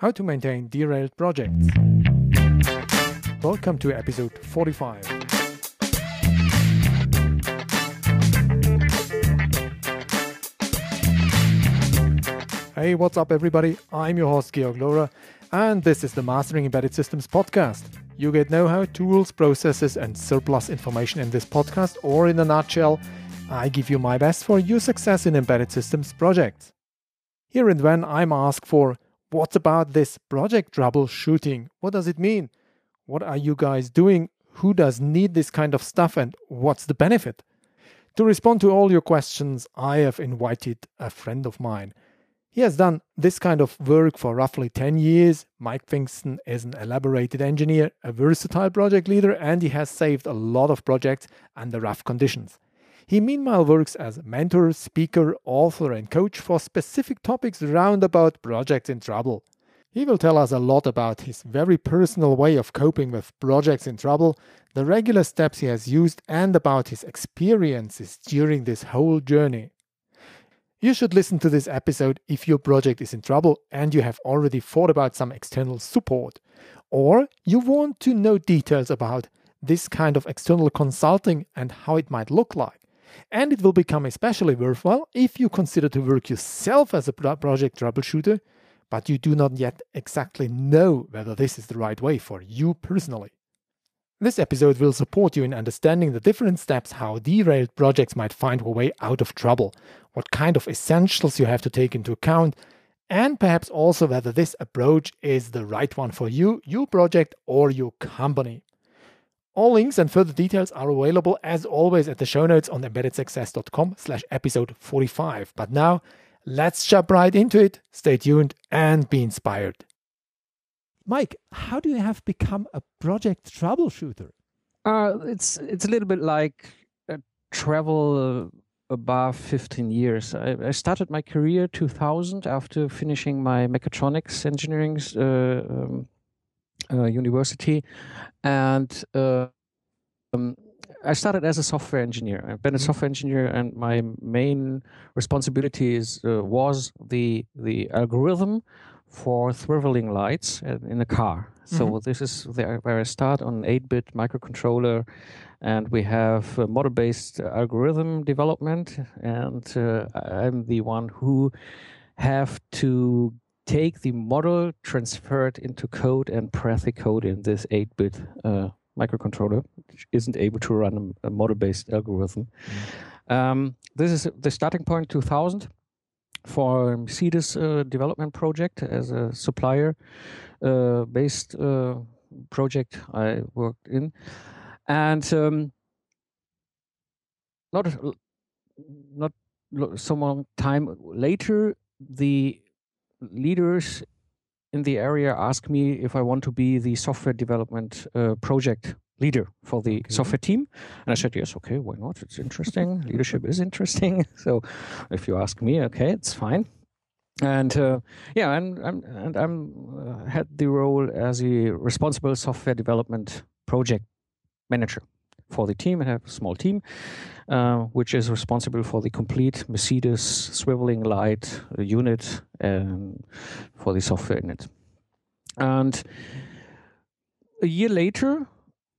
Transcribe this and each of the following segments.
How to maintain derailed projects. Welcome to episode 45. Hey, what's up, everybody? I'm your host, Georg Lohrer, and this is the Mastering Embedded Systems podcast. You get know how, tools, processes, and surplus information in this podcast, or in a nutshell, I give you my best for your success in embedded systems projects. Here and when I'm asked for what about this project troubleshooting? What does it mean? What are you guys doing? Who does need this kind of stuff and what's the benefit? To respond to all your questions, I have invited a friend of mine. He has done this kind of work for roughly 10 years. Mike Pfingsten is an elaborated engineer, a versatile project leader, and he has saved a lot of projects under rough conditions. He meanwhile works as mentor, speaker, author, and coach for specific topics around about projects in trouble. He will tell us a lot about his very personal way of coping with projects in trouble, the regular steps he has used, and about his experiences during this whole journey. You should listen to this episode if your project is in trouble and you have already thought about some external support, or you want to know details about this kind of external consulting and how it might look like. And it will become especially worthwhile if you consider to work yourself as a project troubleshooter, but you do not yet exactly know whether this is the right way for you personally. This episode will support you in understanding the different steps how derailed projects might find a way out of trouble, what kind of essentials you have to take into account, and perhaps also whether this approach is the right one for you, your project, or your company. All links and further details are available as always at the show notes on embeddedsuccess.com slash episode 45. But now, let's jump right into it. Stay tuned and be inspired. Mike, how do you have become a project troubleshooter? Uh, it's it's a little bit like travel uh, above 15 years. I, I, started my career 2000 after finishing my mechatronics engineering uh, um, university, and uh, um, I started as a software engineer. I've been a mm-hmm. software engineer, and my main responsibility is, uh, was the the algorithm for throttling lights in a car. So mm-hmm. this is where I start on 8-bit microcontroller, and we have model-based algorithm development, and uh, I'm the one who have to take the model, transfer it into code, and press the code in this 8-bit uh, microcontroller, which isn't able to run a, a model-based algorithm. Mm-hmm. Um, this is the starting point 2000 for Mercedes uh, development project as a supplier uh, based uh, project I worked in, and um, not not so long time later, the leaders in the area asked me if I want to be the software development uh, project leader for the okay. software team. And I said, yes, okay, why not? It's interesting. Leadership is interesting. So if you ask me, okay, it's fine. And uh, yeah, and I'm and I'm uh, had the role as a responsible software development project manager for the team. I have a small team, uh, which is responsible for the complete Mercedes swiveling light unit and for the software in it. And a year later,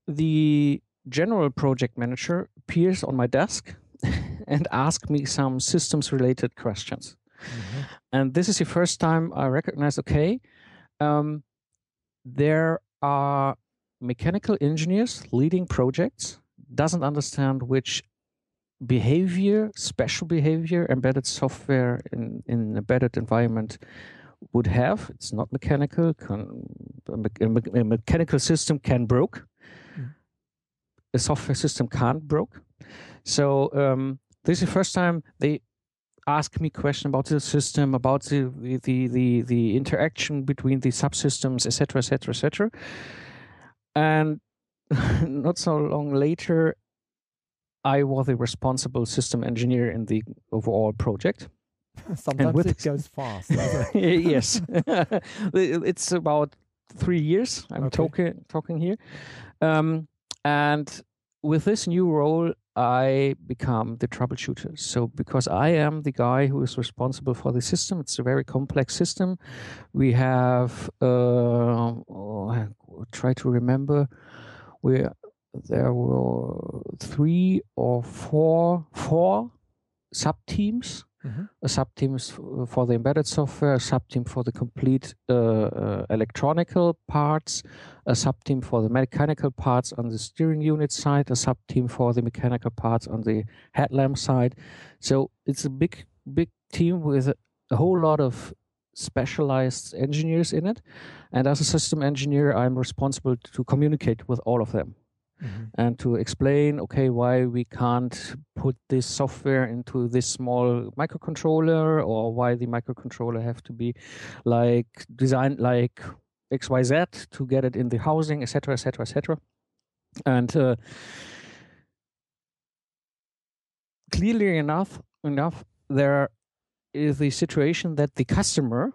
the general project manager appears on my desk and asks me some systems related questions. Mm-hmm. And this is the first time I recognize okay, um, there are mechanical engineers leading projects, doesn't understand which behavior, special behavior, embedded software in, in embedded environment would have. It's not mechanical. Can, a, me- a, mechanical system can broke a software system can't broke. So um, this is the first time they ask me question about the system, about the the the the interaction between the subsystems, etc., etc., etc. And not so long later, I was a responsible system engineer in the overall project. Sometimes it goes fast. yes, it's about three years. I'm okay. talking talking here. Um, and with this new role, I become the troubleshooter. So because I am the guy who is responsible for the system, it's a very complex system. We have uh, oh, try to remember we there were three or four four sub teams Mm-hmm. A subteam for the embedded software, a subteam for the complete uh, uh, electronical parts, a subteam for the mechanical parts on the steering unit side, a subteam for the mechanical parts on the headlamp side. So it's a big, big team with a, a whole lot of specialized engineers in it. And as a system engineer, I'm responsible to communicate with all of them mm-hmm. and to explain okay why we can't put this software into this small microcontroller or why the microcontroller have to be like designed like xyz to get it in the housing etc etc etc and uh, clearly enough enough there is the situation that the customer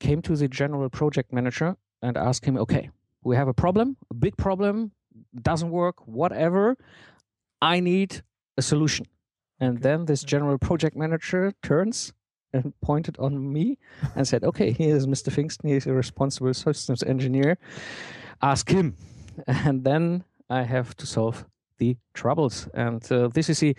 came to the general project manager and asked him okay we have a problem a big problem doesn't work, whatever. I need a solution. And okay. then this general project manager turns and pointed on me and said, Okay, here's Mr. Pfingsten. He's a responsible systems engineer. Ask him. And then I have to solve the troubles. And uh, this is the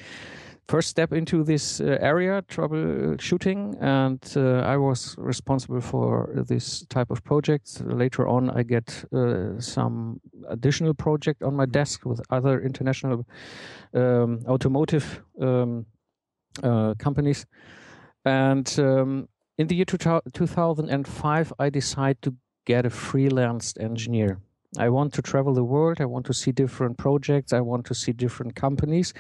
first step into this uh, area, troubleshooting, and uh, I was responsible for this type of projects. Later on, I get uh, some additional project on my desk with other international um, automotive um, companies. And um, in the year 2005, I decided to get a freelance engineer. I want to travel the world. I want to see different projects. I want to see different companies.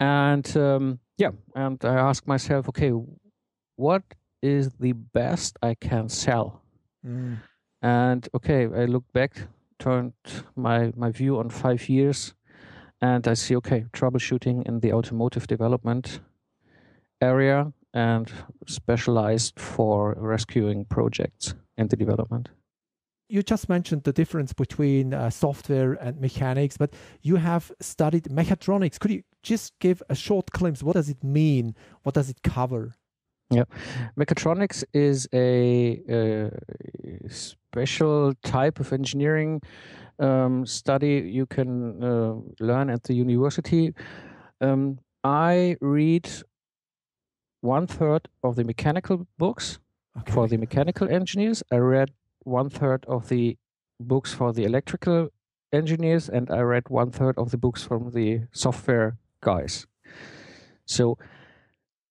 And um, yeah, and I ask myself, okay, what is the best I can sell? Mm. And okay, I look back, turned my my view on five years, and I see okay, troubleshooting in the automotive development area and specialized for rescuing projects in the development you just mentioned the difference between uh, software and mechanics, but you have studied mechatronics. Could you just give a short glimpse? What does it mean? What does it cover? Yeah, mechatronics is a, a special type of engineering um, study you can uh, learn at the university. Um, I read one third of the mechanical books okay. for the mechanical engineers. I read one third of the books for the electrical engineers, and I read one third of the books from the software guys. So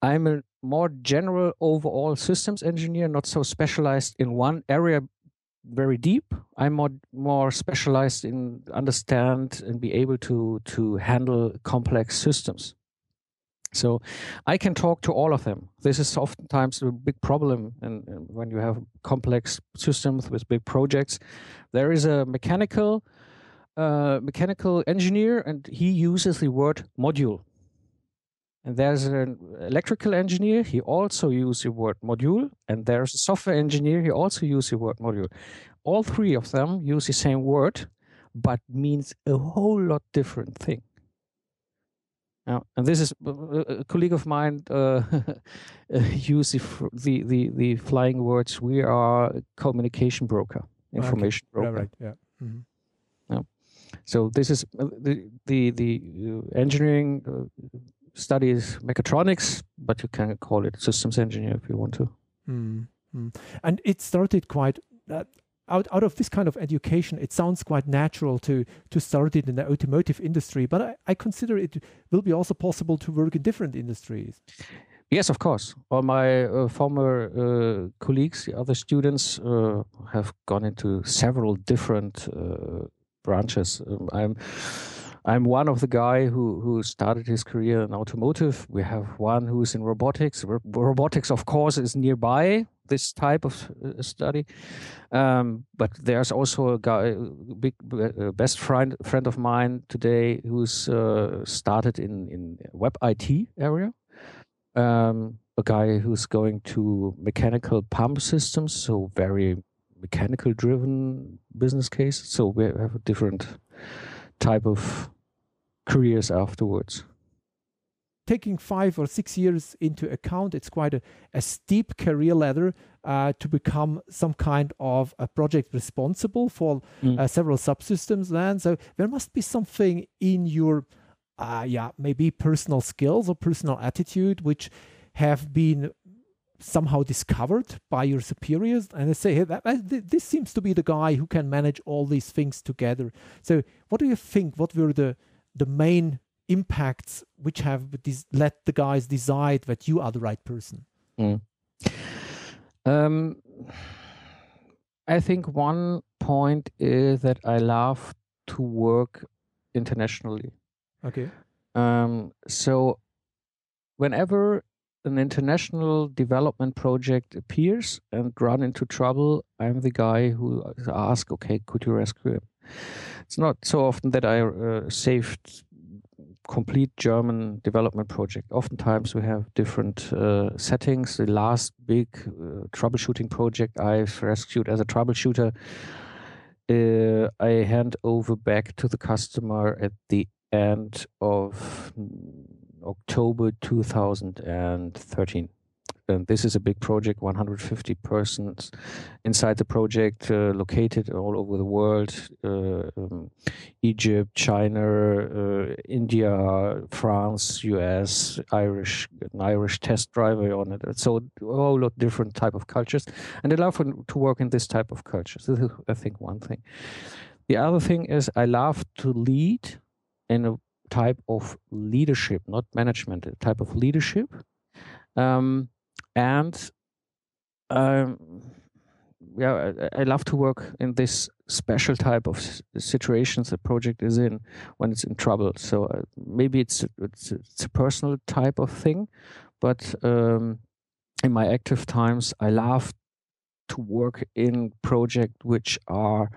I'm a more general overall systems engineer, not so specialized in one area very deep. I'm more more specialized in understand and be able to to handle complex systems. So I can talk to all of them. This is oftentimes a big problem and when you have complex systems with big projects. There is a mechanical uh, mechanical engineer and he uses the word module. And there's an electrical engineer, he also uses the word module. And there's a software engineer, he also uses the word module. All three of them use the same word, but means a whole lot different thing. Yeah, and this is uh, a colleague of mine uh, use the, the, the the flying words. We are a communication broker, information okay. broker. right. Yeah. Mm-hmm. Yeah. So this is uh, the the the uh, engineering studies mechatronics, but you can call it systems engineer if you want to. Mm-hmm. And it started quite. Uh, out, out of this kind of education, it sounds quite natural to to start it in the automotive industry, but I, I consider it will be also possible to work in different industries. Yes, of course. All my uh, former uh, colleagues, the other students, uh, have gone into several different uh, branches. Um, I'm I'm one of the guy who who started his career in automotive. We have one who's in robotics. robotics, of course, is nearby this type of uh, study. Um, but there's also a guy, big uh, best friend friend of mine today, who's uh, started in in web IT area. Um, a guy who's going to mechanical pump systems, so very mechanical driven business case. So we have a different type of careers afterwards taking five or six years into account, it's quite a, a steep career ladder uh, to become some kind of a project responsible for mm. uh, several subsystems. Then, so there must be something in your, uh, yeah, maybe personal skills or personal attitude which have been somehow discovered by your superiors and they say hey, that, this seems to be the guy who can manage all these things together so what do you think what were the the main impacts which have let the guys decide that you are the right person? Mm. Um, I think one point is that I love to work internationally. Okay. Um, so whenever an international development project appears and run into trouble, I'm the guy who asks, okay, could you rescue him? It's not so often that I uh, saved complete German development project. Oftentimes we have different uh, settings. The last big uh, troubleshooting project I've rescued as a troubleshooter, uh, I hand over back to the customer at the end of October 2013 and this is a big project 150 persons inside the project uh, located all over the world uh, um, egypt china uh, india france us irish an irish test driver on it. So a whole lot different type of cultures and i love to work in this type of cultures. This is i think one thing. The other thing is i love to lead in a type of leadership not management a type of leadership. Um, and um, yeah, I, I, love to work in this special type of situations the project is in when it's in trouble. So uh, maybe it's it's it's a personal type of thing, but um, in my active times, I love to work in projects which are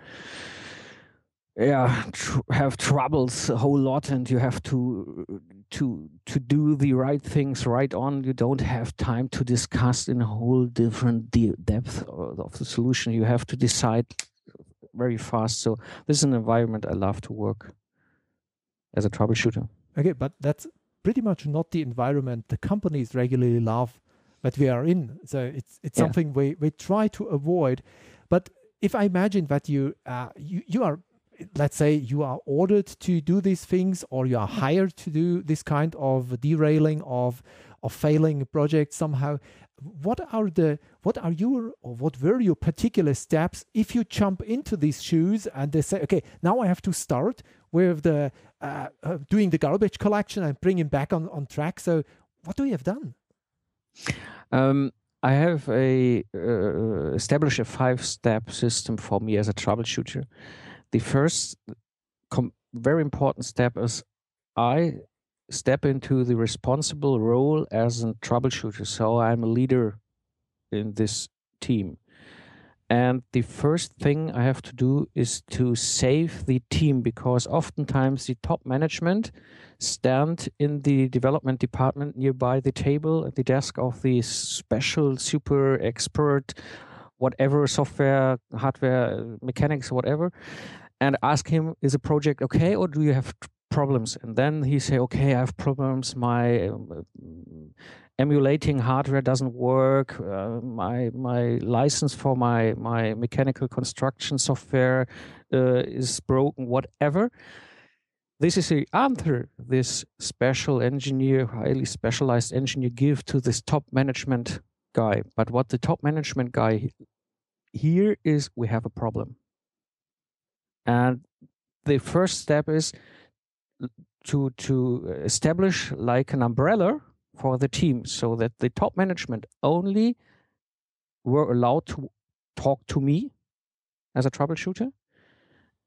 yeah tr- have troubles a whole lot and you have to to to do the right things right on. You don't have time to discuss in a whole different de- depth of the solution. You have to decide very fast. So this is an environment i love to work as a troubleshooter. Okay but that's pretty much not the environment the companies regularly love that we are in. So it's it's yeah. something we we try to avoid. But if I imagine that you uh, you you are let's say you are ordered to do these things or you are hired to do this kind of derailing of of failing project somehow what are the what are your or what were your particular steps if you jump into these shoes and they say okay now i have to start with the uh, uh, doing the garbage collection and bringing back on on track. So what do you have done? Um, I have a uh, established a five step system for me as a troubleshooter the first very important step is I step into the responsible role as a troubleshooter. So I'm a leader in this team. And the first thing I have to do is to save the team because oftentimes the top management stand in the development department nearby the table at the desk of the special super expert whatever software hardware mechanics whatever and ask him, is a project okay or do you have problems? And then he say, okay, I have problems. My um, emulating hardware doesn't work. Uh, my my license for my my mechanical construction software uh, is broken. Whatever. This is the answer this special engineer, highly specialized engineer, give to this top management guy. But what the top management guy here is, we have a problem and the first step is to to establish like an umbrella for the team so that the top management only were allowed to talk to me as a troubleshooter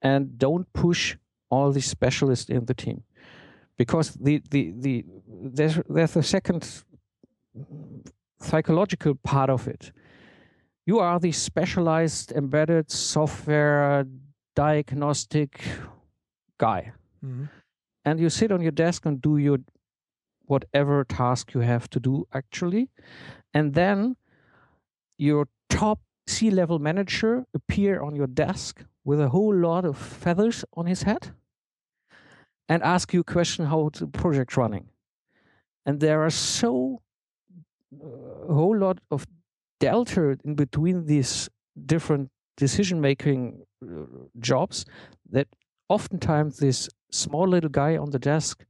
and don't push all the specialists in the team. Because the the the there's there's a second psychological part of it. You are the specialized embedded software diagnostic guy. Mm-hmm. And you sit on your desk and do your whatever task you have to do actually. And then your top C level manager appear on your desk with a whole lot of feathers on his head and ask you a question how the project running. And there are so uh, a whole lot of delta in between these different decision making uh, jobs that oftentimes this small little guy on the desk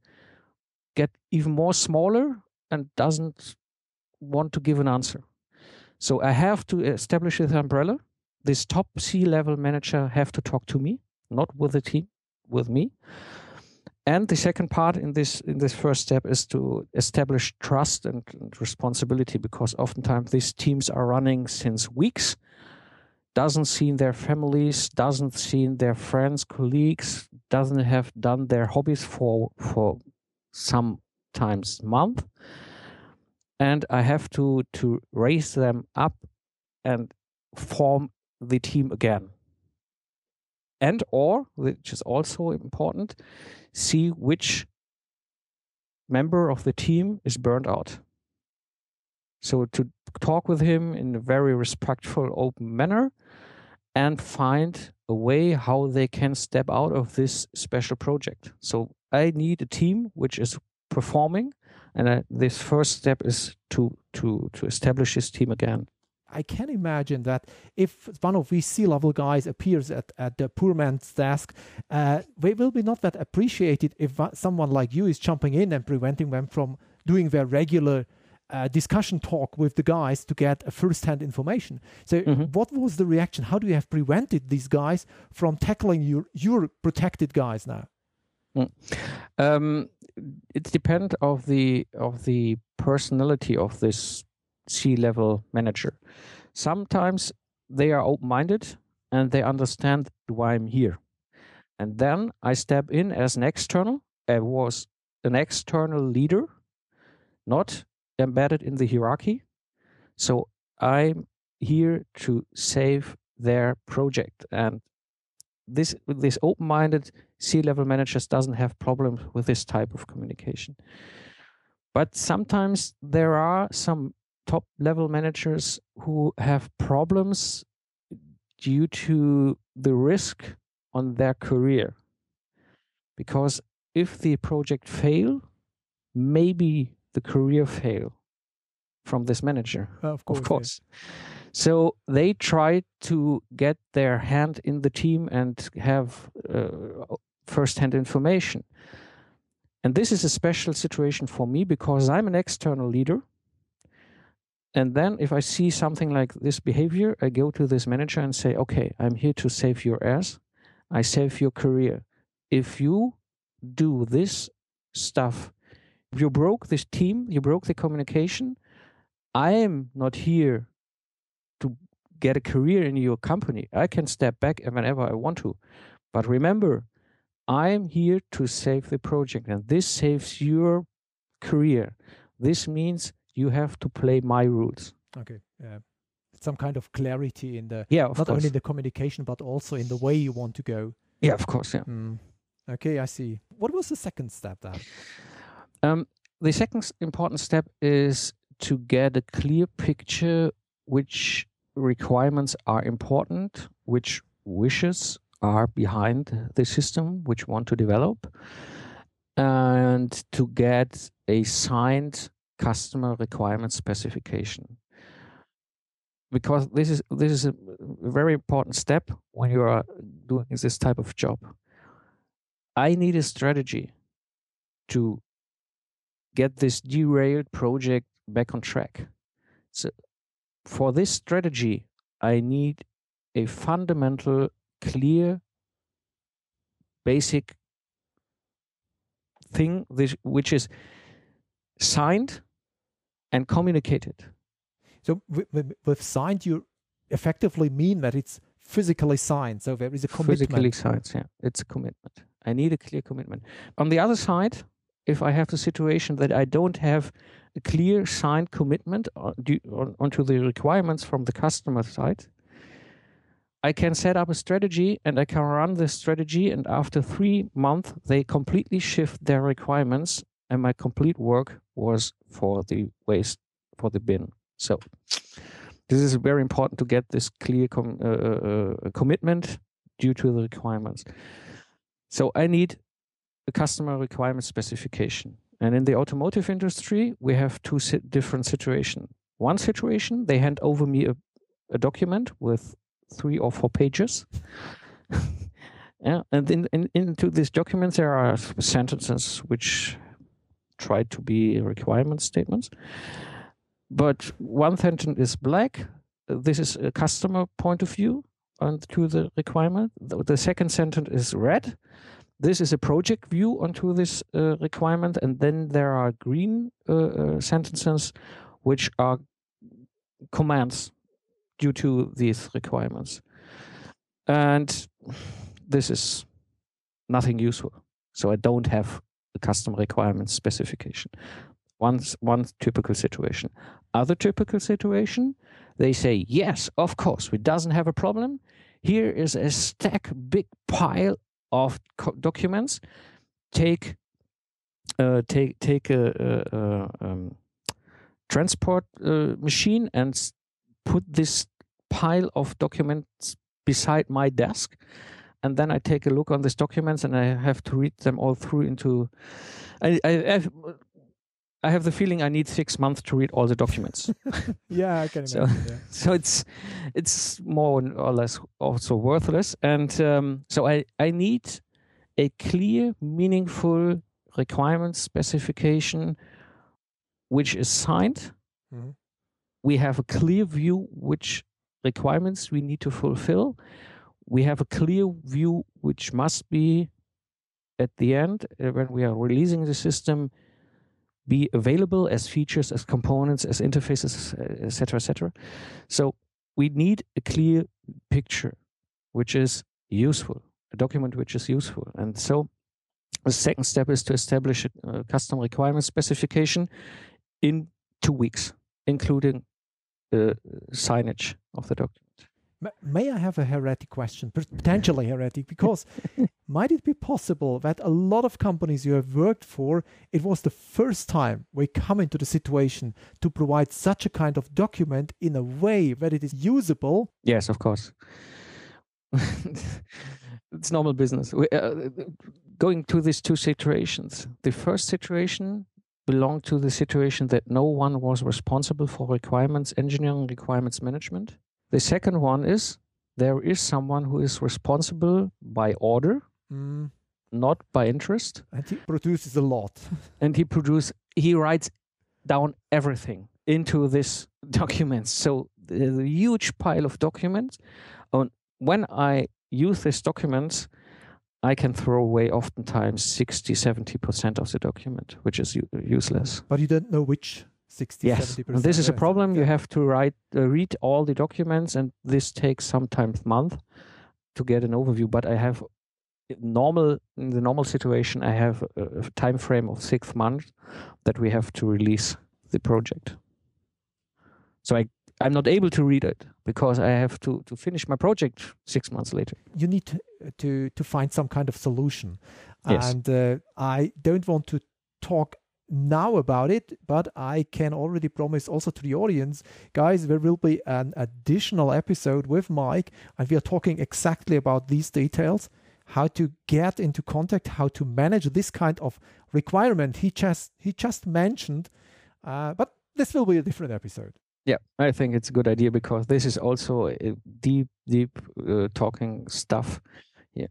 get even more smaller and doesn't want to give an answer. So I have to establish this umbrella. This top C level manager have to talk to me, not with the team, with me. And the second part in this in this first step is to establish trust and, and responsibility because oftentimes these teams are running since weeks, doesn't see their families, doesn't see their friends, colleagues, doesn't have done their hobbies for for sometimes month and I have to to raise them up and form the team again. And or, which is also important, see which member of the team is burned out. So to talk with him in a very respectful, open manner and find a way how they can step out of this special project. So I need a team which is performing and uh, this first step is to to to establish this team again. I can imagine that if one of these C-level guys appears at, at the poor man's desk, uh, they will be not that appreciated if someone like you is jumping in and preventing them from doing their regular uh, discussion talk with the guys to get a first-hand information. So, mm-hmm. what was the reaction? How do you have prevented these guys from tackling your your protected guys now? Mm. Um, it depends of the of the personality of this C level manager. Sometimes they are open minded and they understand why I'm here. And then I step in as an external. I was an external leader, not embedded in the hierarchy. So I'm here to save their project. And this this open minded C-level managers doesn't have problems with this type of communication. But sometimes there are some top level managers who have problems due to the risk on their career. Because if the project fail, maybe the career fail from this manager. of course. Of course. So they try to get their hand in the team and have uh, first-hand information. And this is a special situation for me because I'm an external leader. And then if I see something like this behavior, I go to this manager and say, okay, I'm here to save your ass. I save your career. If you do this stuff, you broke this team, you broke the communication. I am not here to get a career in your company. I can step back whenever I want to. But remember, I'm here to save the project, and this saves your career. This means you have to play my rules. Okay. Yeah. Some kind of clarity in the yeah, not course. only the communication but also in the way you want to go. Yeah, of course. Yeah. Mm. Okay, I see. What was the second step then? Um, the second important step is to get a clear picture which requirements are important, which wishes are behind the system which want to develop and to get a signed customer requirement specification. Because this is this is a very important step when you are doing this type of job. I need a strategy to get this derailed project back on track so for this strategy i need a fundamental clear, basic thing this, which is signed and communicated. So with, with signed, you effectively mean that it's physically signed. So there is a commitment. Physically signed, yeah. It's a commitment. I need a clear commitment. On the other side, if I have the situation that I don't have a clear signed commitment on, onto the requirements from the customer side, I can set up a strategy and I can run this strategy. And after three months, they completely shift their requirements, and my complete work was for the waste, for the bin. So, this is very important to get this clear com- uh, uh, uh commitment due to the requirements. So, I need a customer requirement specification. And in the automotive industry, we have two si- different situations. One situation, they hand over me a, a document with three or four pages. yeah, and in, in, into these documents, there are sentences which try to be requirement statements. But one sentence is black. This is a customer point of view onto the requirement. The, the second sentence is red. This is a project view onto this uh, requirement, and then there are green uh, uh, sentences, which are commands due to these requirements. And this is nothing useful. So I don't have a custom requirement specification. One, one typical situation. Other typical situation, they say, yes, of course, we doesn't have a problem. Here is a stack, big pile of documents. Take uh, take take a, a, a um, transport uh, machine and put this pile of documents beside my desk and then I take a look on these documents and I have to read them all through into I, I, I have the feeling I need six months to read all the documents. yeah, I can so, imagine. Yeah. So it's it's more or less also worthless, and um, so I I need a clear, meaningful requirement specification, which is signed. Mm-hmm. We have a clear view which requirements we need to fulfill. We have a clear view which must be at the end uh, when we are releasing the system be available as features, as components, as interfaces, uh, etc., etc. So we need a clear picture, which is useful, a document which is useful. And so the second step is to establish a, uh, custom requirement specification in two weeks, including the uh, signage of the document. May I have a heretic question, potentially heretic, because might it be possible that a lot of companies you have worked for, it was the first time we come into the situation to provide such a kind of document in a way that it is usable? Yes, of course. it's normal business. We, uh, going to these two situations, the first situation belonged to the situation that no one was responsible for requirements engineering, requirements management the second one is there is someone who is responsible by order, mm. not by interest. And he produces a lot. and he produces, he writes down everything into this document. So there's a huge pile of documents. And when I use these documents, I can throw away oftentimes 60, 70% of the document, which is useless. But you don't know which 60 yes. 70%. This is a problem. Yeah. You have to write, uh, read all the documents, and this takes sometimes month to get an overview. But I have normal in the normal situation, I have a, time frame of six months that we have to release the project. So I I'm not able to read it because I have to to finish my project six months later. You need to to, to find some kind of solution, yes. and uh, I don't want to talk now about it, but I can already promise also to the audience, guys, there will be an additional episode with Mike, and we are talking exactly about these details how to get into contact, how to manage this kind of requirement he just he just mentioned. Uh, but this will be a different episode. Yeah, I think it's a good idea because this is also deep, deep uh, talking stuff. Yeah.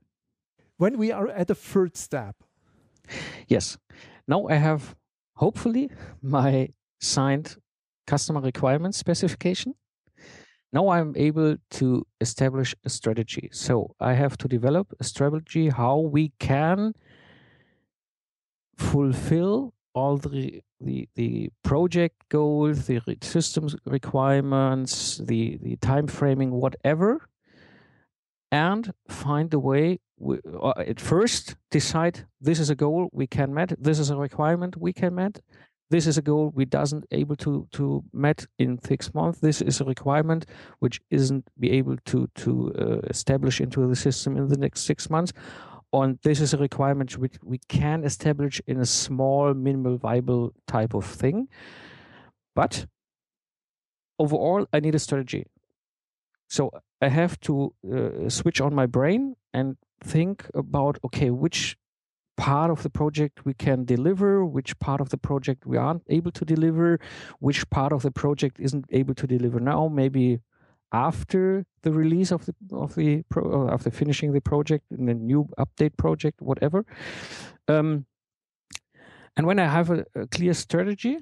When we are at the third step. Yes. Now I have hopefully my signed customer requirement specification. Now I'm able to establish a strategy. So I have to develop a strategy how we can fulfill all the the, the project goals, the systems requirements, the, the time framing, whatever, and find a way we, uh, at first decide this is a goal we can met. This is a requirement we can met. This is a goal we doesn't able to to met in six months. This is a requirement which isn't be able to to uh, establish into the system in the next six months. And this is a requirement which we can establish in a small minimal viable type of thing. But overall i need a strategy. So i have to uh, switch on my brain and think about okay which part of the project we can deliver, which part of the project we aren't able to deliver, which part of the project isn't able to deliver now, maybe after the release of the of the pro, uh, after finishing the project in a new update project, whatever. Um, and when I have a, a clear strategy,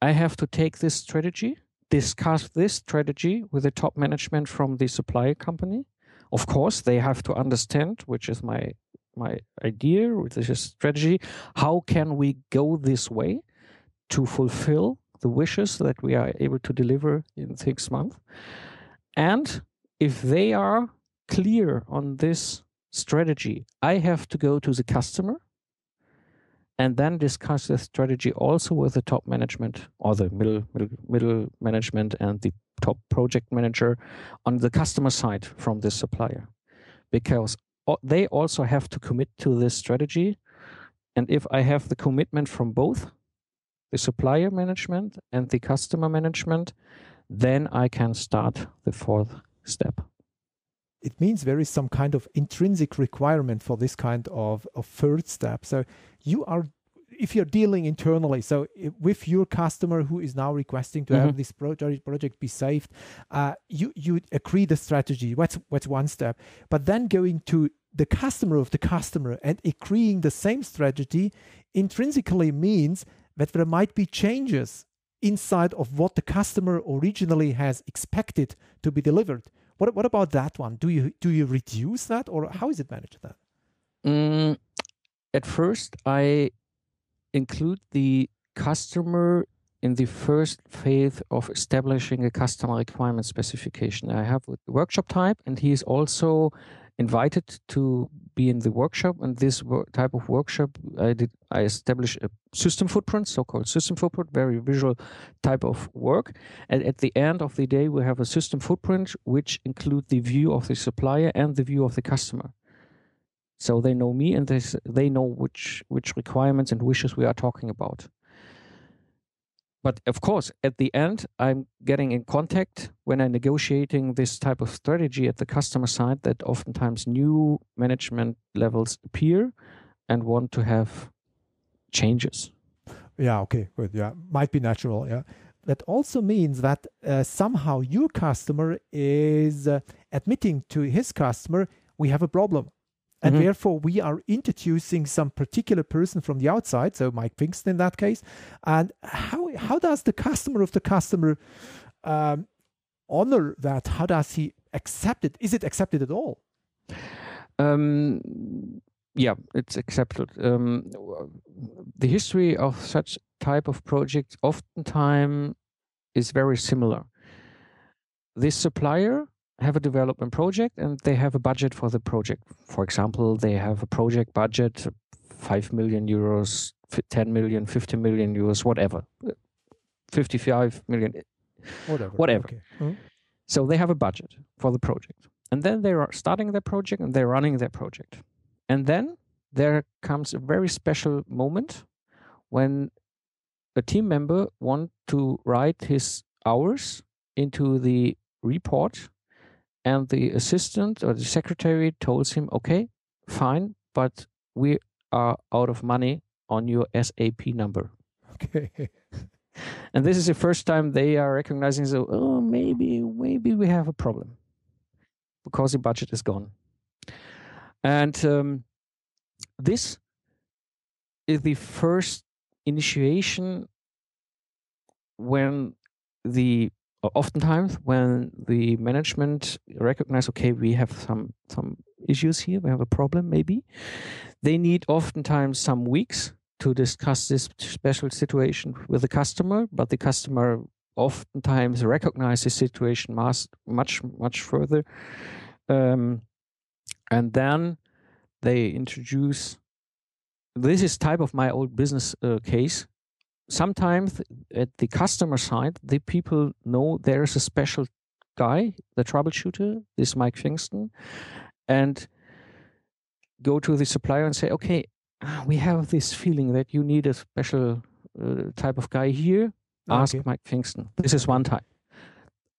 I have to take this strategy, discuss this strategy with the top management from the supplier company. Of course, they have to understand, which is my my idea, which is a strategy. How can we go this way to fulfill the wishes that we are able to deliver in six months? And if they are clear on this strategy, I have to go to the customer and then discuss the strategy also with the top management or the middle middle middle management and the top project manager on the customer side from this supplier. Because they also have to commit to this strategy. And if i have the commitment from both the supplier management and the customer management then i can start the fourth step it means there is some kind of intrinsic requirement for this kind of, of third step. So you are if you're dealing internally, so with your customer who is now requesting to mm-hmm. have this project project be saved, uh, you you agree the strategy. What's that's one step. But then going to the customer of the customer and agreeing the same strategy intrinsically means that there might be changes inside of what the customer originally has expected to be delivered. What what about that one? Do you do you reduce that or how is it managed then? Mm, at first, I include the customer in the first phase of establishing a customer requirement specification. I have a workshop type, and he is also invited to be in the workshop. And this type of workshop, I did I established a system footprint, so-called system footprint, very visual type of work. And at the end of the day, we have a system footprint which include the view of the supplier and the view of the customer. So they know me and they, they know which, which requirements and wishes we are talking about. But of course, at the end, I'm getting in contact when I'm negotiating this type of strategy at the customer side that oftentimes new management levels appear and want to have changes. Yeah, okay, good. Yeah, might be natural. Yeah. That also means that uh, somehow your customer is uh, admitting to his customer, we have a problem and mm-hmm. therefore we are introducing some particular person from the outside so mike Pfingsten in that case. And how how does the customer of the customer um, honor that? How does he accept it? Is it accepted at all? Um, yeah it's accepted. Um, the history of such type of projects oftentimes is very similar. This supplier have a development project and they have a budget for the project. For example, they have a project budget 5 million euros, 10 million, 50 million euros, whatever. 55 million, whatever. whatever. Okay. Mm-hmm. So they have a budget for the project. And then they are starting their project and they're running their project. And then there comes a very special moment when a team member want to write his hours into the report and the assistant or the secretary told him, okay, fine, but we are out of money on your SAP number. Okay. and this is the first time they are recognizing, so, oh, maybe, maybe we have a problem because the budget is gone. And um, this is the first initiation when the oftentimes when the management recognize okay we have some some issues here we have a problem maybe they need oftentimes some weeks to discuss this special situation with the customer but the customer oftentimes recognize the situation much much further um, and then they introduce this is type of my old business uh, case sometimes at the customer side, the people know there's a special guy, the troubleshooter, this Mike Pfingsten, and go to the supplier and say, okay, we have this feeling that you need a special uh, type of guy here. Ask okay. Mike Pfingsten. This is one type.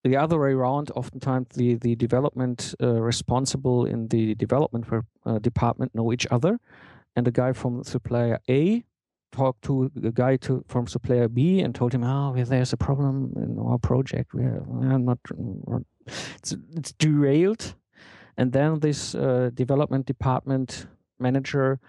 The other way around, oftentimes the, the development uh, responsible in the development uh, department know each other and the guy from supplier A talked to a guy to, from supplier B and told him, "Oh, there's a problem in our project. We're, we're not, it's, it's derailed." And then this uh, development department manager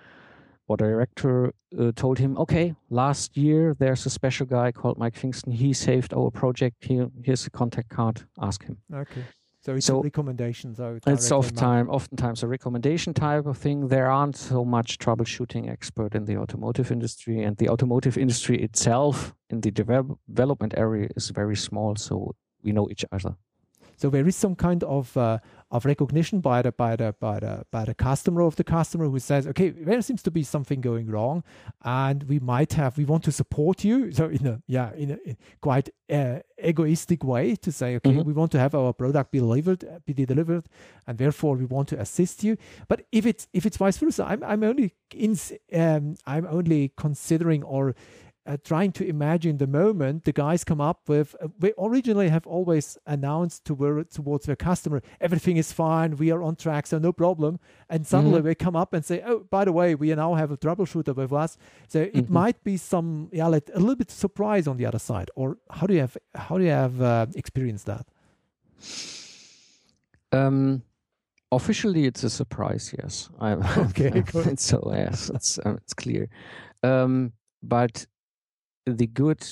or director uh, told him, "Okay, last year there's a special guy called Mike Pfingsten. He saved our project. Here, here's a contact card. Ask him." Okay. So it's so a recommendation, though. It's time, oftentimes a recommendation type of thing. There aren't so much troubleshooting expert in the automotive industry, and the automotive industry itself in the develop, development area is very small, so we know each other. So there is some kind of uh, of recognition by the by the by the by the customer of the customer who says, okay, there seems to be something going wrong, and we might have we want to support you. So in a yeah in a quite uh, egoistic way to say, okay, mm-hmm. we want to have our product be delivered be delivered, and therefore we want to assist you. But if it's if it's vice versa, I'm I'm only in um, I'm only considering or uh, trying to imagine the moment the guys come up with uh, we originally have always announced to towards their customer everything is fine we are on track so no problem. And suddenly mm-hmm. they come up and say oh by the way we now have a troubleshooter with us. So it mm-hmm. might be some yeah like a little bit surprise on the other side or how do you have how do you have uh, experienced that? Um officially it's a surprise yes. I'm, okay so yes it's, um, it's clear. Um, but the good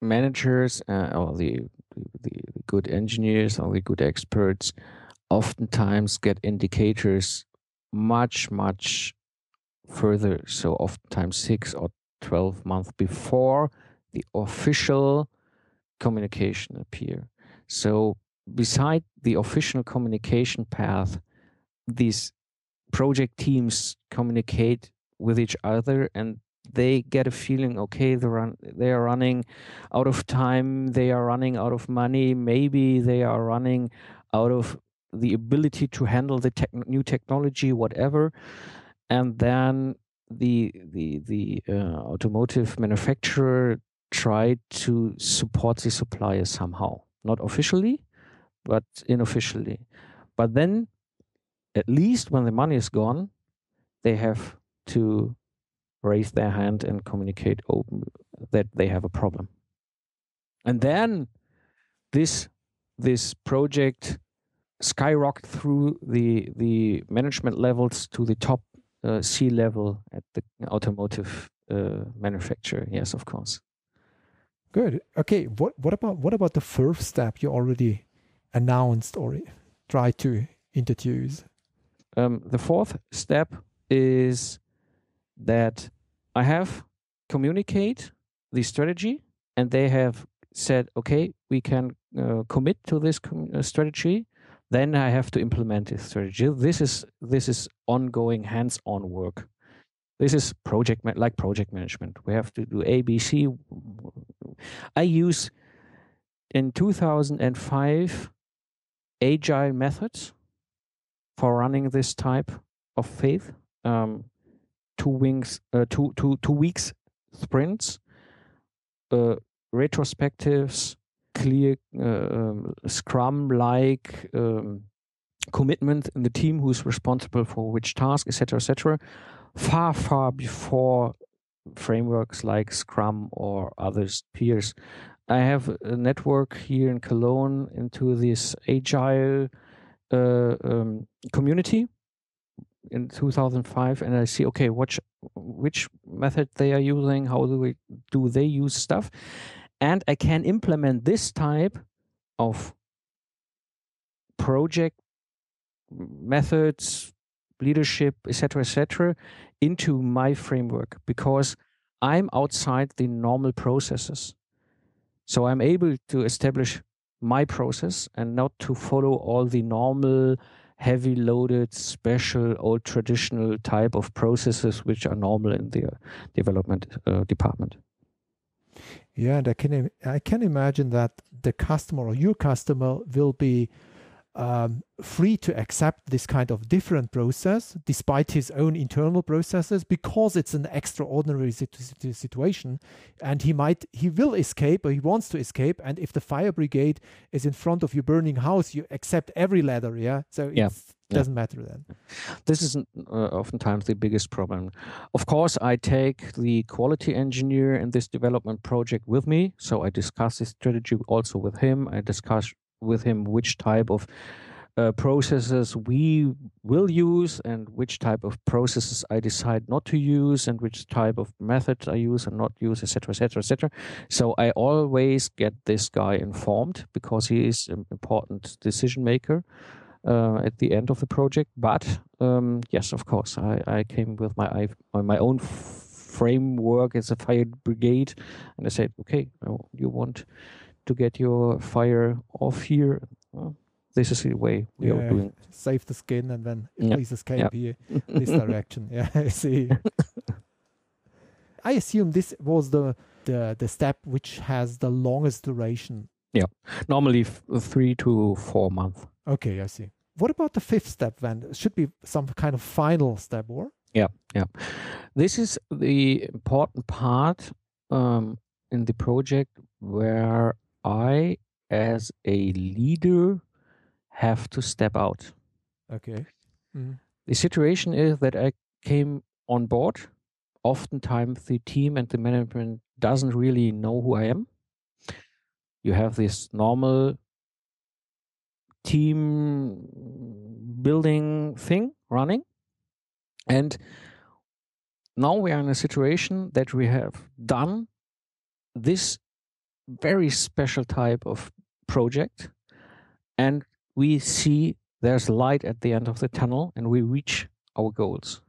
managers uh, or the, the, good engineers or the good experts oftentimes get indicators much much further. So oftentimes six or 12 months before the official communication appear. So beside the official communication path these project teams communicate with each other and they get a feeling okay they run they are running out of time they are running out of money maybe they are running out of the ability to handle the tech, new technology whatever. And then the the the uh, automotive manufacturer tried to support the supplier somehow. Not officially but unofficially. But then at least when the money is gone they have to raise their hand and communicate open that they have a problem. And then this this project skyrocketed through the the management levels to the top uh, C level at the automotive uh, manufacturer. Yes, of course. Good. Okay. What what about what about the first step you already announced or tried to introduce? Um, the fourth step is that I have communicate the strategy and they have said, okay, we can uh, commit to this com- uh, strategy. Then I have to implement this strategy. This is this is ongoing hands-on work. This is project ma- like project management. We have to do A, B, C. I use in 2005 agile methods for running this type of faith. Um, two wings, uh, two two two weeks sprints, uh, retrospectives, clear uh, um, Scrum-like um, commitment in the team who's responsible for which task, etc., etc. Far far before frameworks like Scrum or others peers. I have a network here in Cologne into this agile uh, um, community in 2005 and I see okay which which method they are using how do we do they use stuff? And I can implement this type of project methods leadership etc etc into my framework because I'm outside the normal processes. So I'm able to establish my process and not to follow all the normal heavy loaded, special, old traditional type of processes which are normal in the uh, development uh, department. Yeah, and I can I can imagine that the customer or your customer will be um, free to accept this kind of different process despite his own internal processes because it's an extraordinary situ- situation. And he might he will escape or he wants to escape. And if the fire brigade is in front of your burning house you accept every ladder yeah? So yeah. it doesn't yeah. matter then. This is uh, oftentimes the biggest problem. Of course i take the quality engineer in this development project with me. So i discuss this strategy also with him. I discuss with him which type of uh, processes we will use and which type of processes I decide not to use and which type of methods I use and not use, etc., etc., etc. So I always get this guy informed because he is an important decision maker uh, at the end of the project. But um, yes, of course, I, I came with my my own framework as a fire brigade, and I said, okay, you want to get your fire off here. This is the way we yeah, are doing. Save the skin and then yeah. please escape yeah. here this direction. Yeah, I see. I assume this was the, the the step which has the longest duration. Yeah, normally three to four months. Okay, I see. What about the fifth step then? It should be some kind of final step, or? Yeah, yeah. This is the important part um, in the project where I, as a leader, have to step out. Okay. Mm. The situation is that I came on board. Oftentimes, the team and the management doesn't really know who I am. You have this normal team building thing running. And now we are in a situation that we have done this very special type of project and we see there's light at the end of the tunnel and we reach our goals.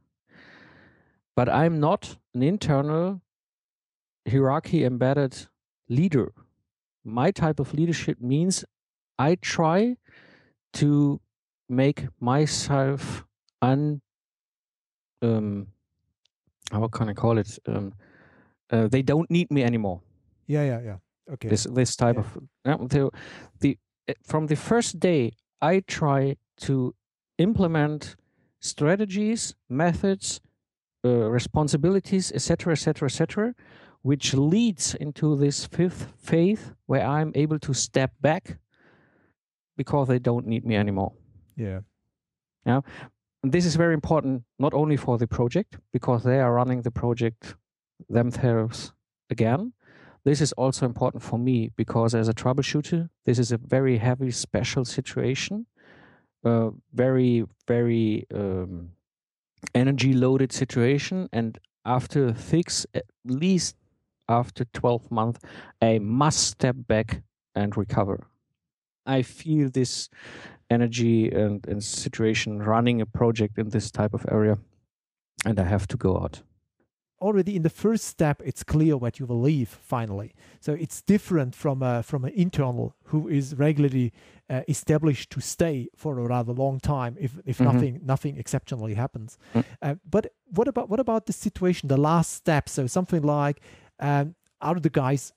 But i'm not an internal hierarchy embedded leader. My type of leadership means i try to make myself un um how can i call it? Um uh, they don't need me anymore. Yeah yeah yeah okay. this this type yeah. of the, the eh, from the first day i try to implement strategies methods uh, responsibilities etc etc etc which leads into this fifth faith where i'm able to step back because they don't need me anymore. Yeah. Yeah. And this is very important not only for the project because they are running the project themselves again this is also important for me because as a troubleshooter, this is a very heavy special situation, uh, very, very um, energy loaded situation. And after a fix, at least after 12 months, I must step back and recover. I feel this energy and, and situation running a project in this type of area, and I have to go out already in the first step it's clear what you will leave finally so it's different from a, from an internal who is regularly uh, established to stay for a rather long time if, if mm-hmm. nothing nothing exceptionally happens mm. uh, but what about what about the situation the last step so something like um, are the guys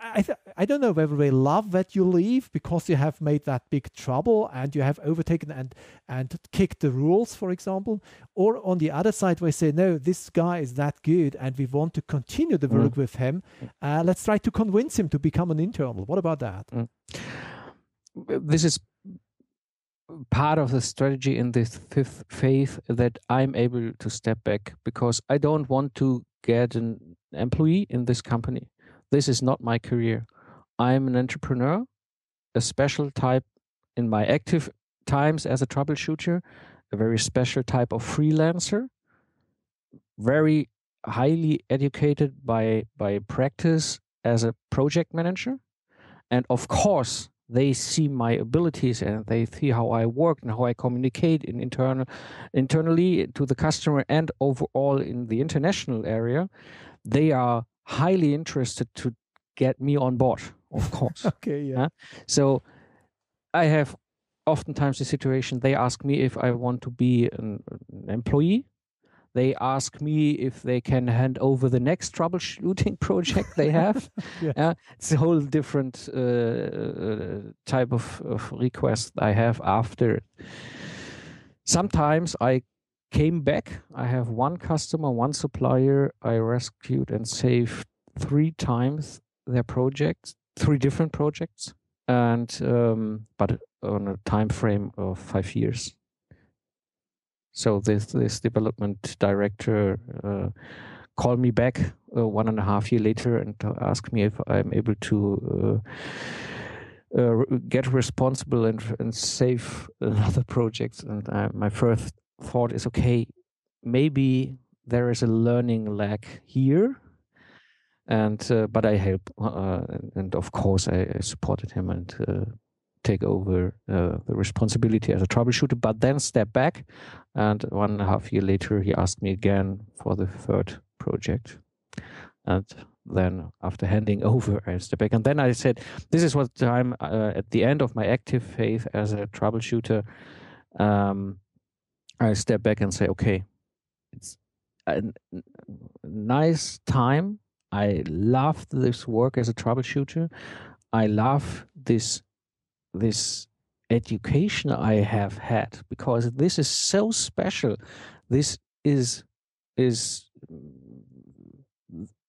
I, th- I don't know whether they love that you leave because you have made that big trouble and you have overtaken and and kicked the rules, for example, or on the other side they say no, this guy is that good and we want to continue the work mm. with him. Uh, let's try to convince him to become an internal. What about that? Mm. This is part of the strategy in this fifth faith that I'm able to step back because I don't want to get an employee in this company this is not my career. I'm an entrepreneur, a special type in my active times as a troubleshooter, a very special type of freelancer, very highly educated by by practice as a project manager. And of course, they see my abilities and they see how I work and how I communicate in internal internally to the customer and overall in the international area. They are highly interested to get me on board, of course. okay, yeah. So I have oftentimes the situation they ask me if I want to be an, an employee. they ask me if they can hand over the next troubleshooting project they have. yeah. Uh, it's a whole different uh, uh, type of, of request I have after. Sometimes I came back. I have one customer, one supplier I rescued and saved three times their projects, three different projects, and um, but on a time frame of five years. So this this development director uh, called me back uh, one and a half year later and asked me if I'm able to uh, uh get responsible and and save another project. And uh, my first thought is, okay, maybe there is a learning lag here and uh, but I help, uh, and of course I, I supported him and uh, take over uh, the responsibility as a troubleshooter, but then step back. And one and a half year later, he asked me again for the third project. And then after handing over, I step back. And then I said, this is what I'm uh, at the end of my active phase as a troubleshooter. Um, I step back and say, okay, it's a nice time. I love this work as a troubleshooter. I love this this education I have had because this is so special. This is is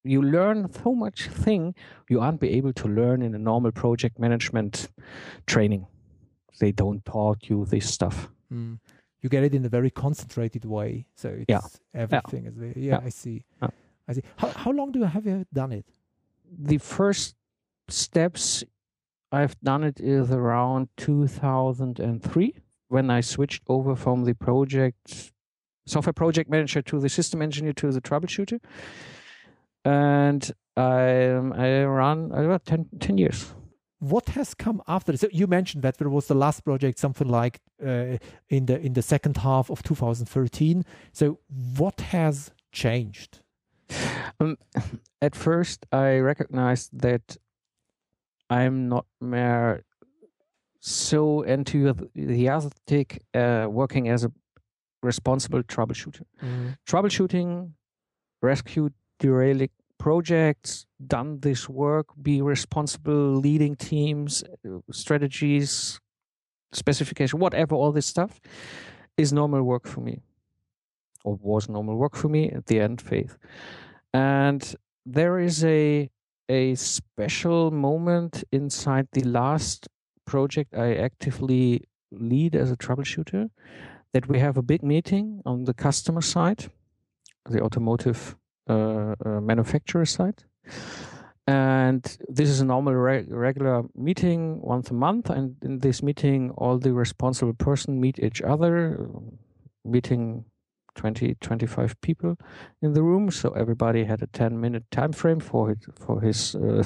you learn so much thing you aren't be able to learn in a normal project management training. They don't taught you this stuff. Mm. You get it in a very concentrated way. So it's yeah. everything yeah. is there. Yeah, yeah, I see. I see. How how long do you have you done it? The first steps I've done it is around 2003 when I switched over from the project software project manager to the system engineer to the troubleshooter. And I, um, I run uh, about 10, 10 years. What has come after? So you mentioned that there was the last project, something like uh, in the in the second half of 2013. So what has changed? Um, at first, I recognized that I'm not more so enthusiastic uh, working as a responsible troubleshooter. Mm. Troubleshooting, rescue derelict projects, done this work, be responsible, leading teams, strategies, specification, whatever, all this stuff is normal work for me, or was normal work for me at the end faith. And there is a a special moment inside the last project I actively lead as a troubleshooter that we have a big meeting on the customer side, the automotive Uh, uh, manufacturer side. And this is a normal re- regular meeting once a month. And in this meeting, all the responsible person meet each other, meeting 20 25 people in the room so everybody had a 10 minute time frame for it for his uh,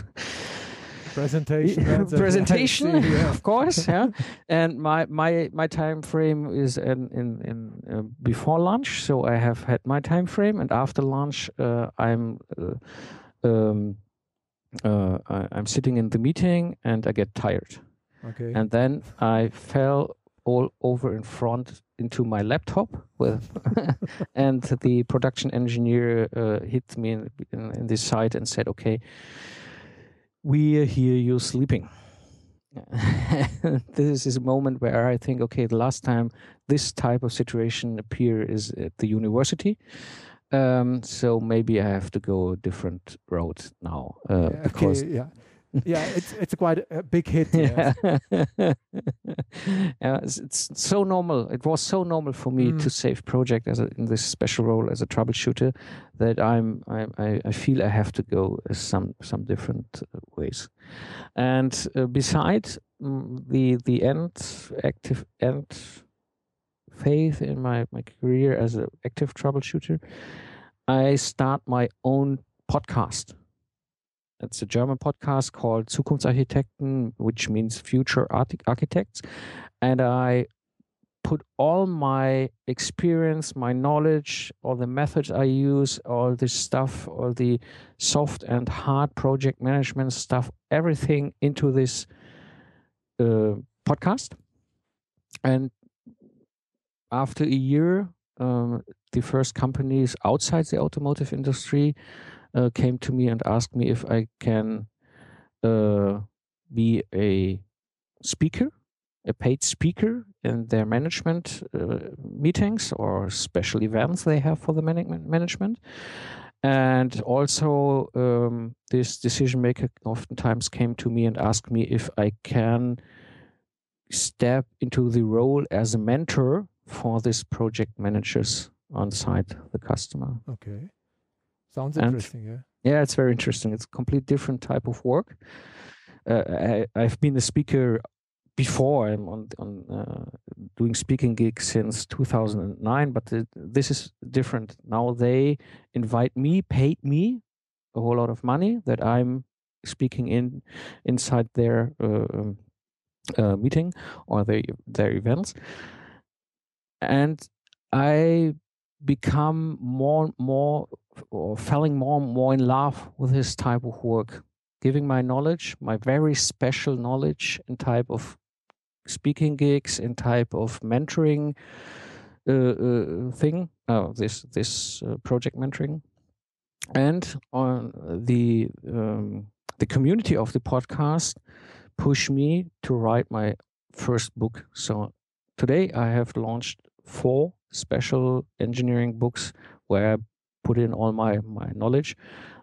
presentation presentation yeah. of course yeah. And my my my time frame is in in, in uh, before lunch so i have had my time frame and after lunch uh, i'm uh, um, uh, I, i'm sitting in the meeting and i get tired. Okay. And then i fell all over in front into my laptop with and the production engineer uh, hit me in, in, in this side and said okay we hear you sleeping. This is a moment where i think okay the last time this type of situation appear is at the university. Um, so maybe i have to go a different road now uh, yeah, because okay, yeah yeah, it's it's quite a big hit. Yeah, yeah it's, it's, so normal. It was so normal for me mm. to save project as a, in this special role as a troubleshooter that I'm I I feel I have to go some some different ways. And uh, besides mm, the the end active end phase in my my career as an active troubleshooter, I start my own podcast it's a German podcast called Zukunftsarchitekten, which means future architects. And I put all my experience, my knowledge, all the methods I use, all this stuff, all the soft and hard project management stuff, everything into this uh, podcast. And after a year, um, the first companies outside the automotive industry uh, came to me and asked me if I can uh, be a speaker, a paid speaker in their management uh, meetings or special events they have for the management management. And also, um, this decision maker oftentimes came to me and asked me if I can step into the role as a mentor for this project managers on site, the customer. Okay. Sounds And- interesting, yeah. Yeah, it's very interesting. It's a complete different type of work. Uh, I, I've been a speaker before. I'm on on uh, doing speaking gigs since 2009, but th- this is different. Now they invite me, paid me a whole lot of money that I'm speaking in inside their uh, um, uh, meeting or their their events, and I become more and more or falling more and more in love with this type of work giving my knowledge my very special knowledge and type of speaking gigs and type of mentoring uh, uh, thing oh this this uh, project mentoring. And on the um, the community of the podcast push me to write my first book. So today i have launched four special engineering books where I put in all my my knowledge.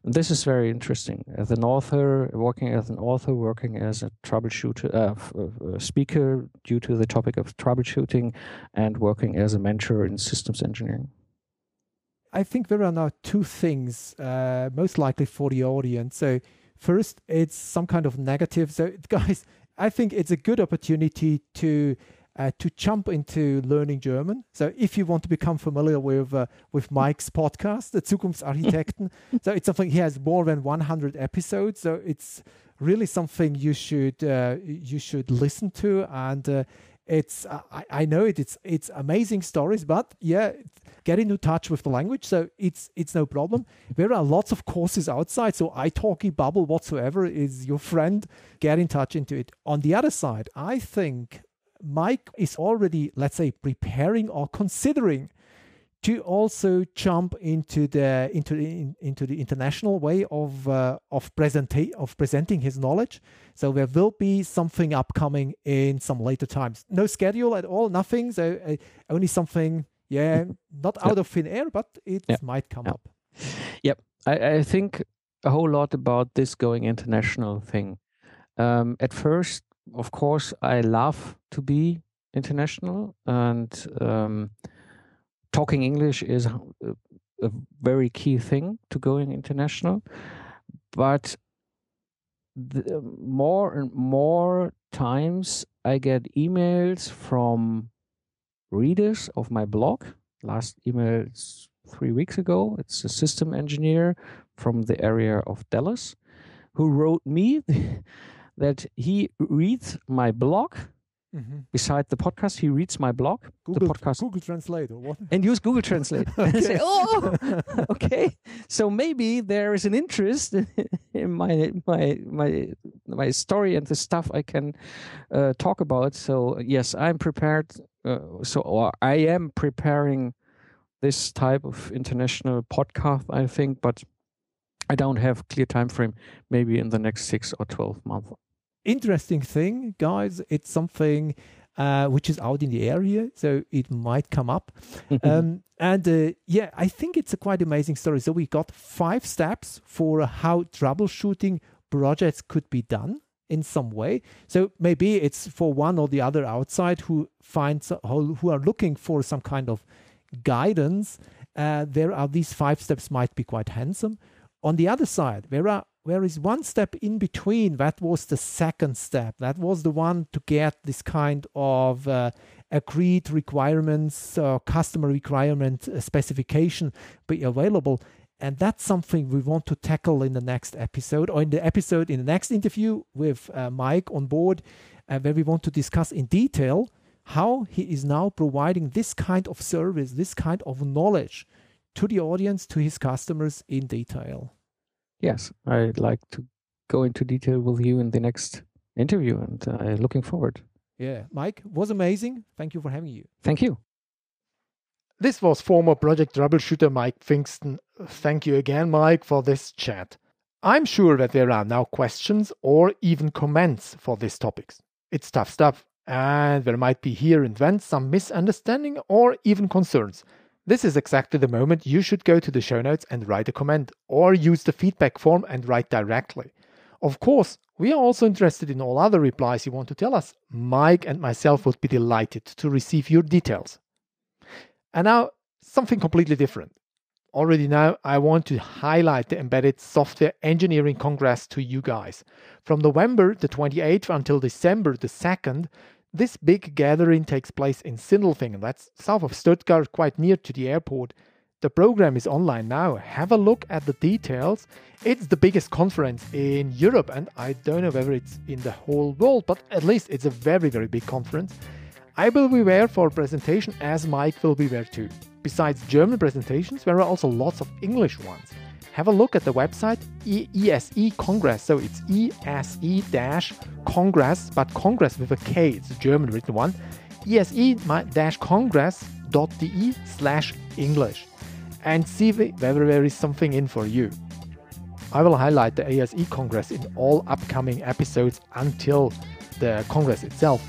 And this is very interesting. As an author, working as an author, working as a troubleshooter, uh, f- uh, speaker due to the topic of troubleshooting, and working as a mentor in systems engineering. I think there are now two things, uh, most likely for the audience. So, first, it's some kind of negative. So, guys, I think it's a good opportunity to uh, to jump into learning German. So, if you want to become familiar with uh, with Mike's podcast, the Zukunftsarchitekten, so it's something he has more than 100 episodes. So, it's really something you should uh, you should listen to and. Uh, it's I, I know it it's it's amazing stories but yeah get into touch with the language so it's it's no problem there are lots of courses outside so italki Babbel whatsoever is your friend get in touch into it on the other side i think mike is already let's say preparing or considering to also jump into the into the in, into the international way of uh, of presenta- of presenting his knowledge so there will be something upcoming in some later times no schedule at all nothing so uh, only something yeah not out of thin air but it Yeah. might come Yeah. up I, I think a whole lot about this going international thing. Um, at first, of course, I love to be international, and um, talking English is a, a very key thing to going international. But the, more and more times, I get emails from readers of my blog. Last email three weeks ago. It's a system engineer from the area of Dallas who wrote me that he reads my blog. Mm-hmm. Beside the podcast, he reads my blog, google, the podcast, google translate or what and use Google Translate. and say, oh, okay. So maybe there is an interest in my my my my story and the stuff I can uh, talk about. So yes, I'm prepared. Uh, so or I am preparing this type of international podcast. I think, but I don't have clear time frame. Maybe in the next six or twelve months. Interesting thing, guys. It's something uh, which is out in the area, so it might come up. um, and uh, yeah, I think it's a quite amazing story. So we got five steps for how troubleshooting projects could be done in some way. So maybe it's for one or the other outside who finds who who are looking for some kind of guidance. Uh, there are these five steps might be quite handsome. On the other side, there are there is one step in between. That was the second step. That was the one to get this kind of uh, agreed requirements or customer requirement uh, specification be available. And that's something we want to tackle in the next episode or in the episode in the next interview with uh, Mike on board, uh, where we want to discuss in detail how he is now providing this kind of service, this kind of knowledge to the audience, to his customers in detail. Yes, I'd like to go into detail with you in the next interview, and uh, looking forward. Yeah, Mike was amazing. Thank you for having you. Thank you. This was former project troubleshooter Mike Pfingsten. Thank you again, Mike, for this chat. I'm sure that there are now questions or even comments for these topics. It's tough stuff, and there might be here and then some misunderstanding or even concerns. This is exactly the moment you should go to the show notes and write a comment, or use the feedback form and write directly. Of course, we are also interested in all other replies you want to tell us. Mike and myself would be delighted to receive your details. And now, something completely different. Already now, I want to highlight the Embedded Software Engineering Congress to you guys. From November the 28th until December the 2nd, this big gathering takes place in Sindelfingen, that's south of Stuttgart, quite near to the airport. The program is online now. Have a look at the details. It's the biggest conference in Europe, and I don't know whether it's in the whole world, but at least it's a very, very big conference. I will be there for a presentation as Mike will be there too. Besides German presentations, there are also lots of English ones. Have a look at the website ESE Congress. So it's ESE Congress, but Congress with a K. It's a German written one. ESE congress.de slash English. And see whether there is something in for you. I will highlight the ESE Congress in all upcoming episodes until the Congress itself.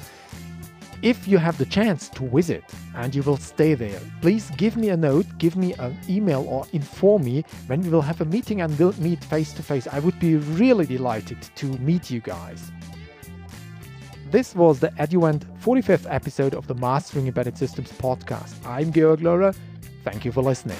If you have the chance to visit and you will stay there, please give me a note, give me an email, or inform me when we will have a meeting and we'll meet face to face. I would be really delighted to meet you guys. This was the Eduent 45th episode of the Mastering Embedded Systems podcast. I'm Georg Lohrer. Thank you for listening.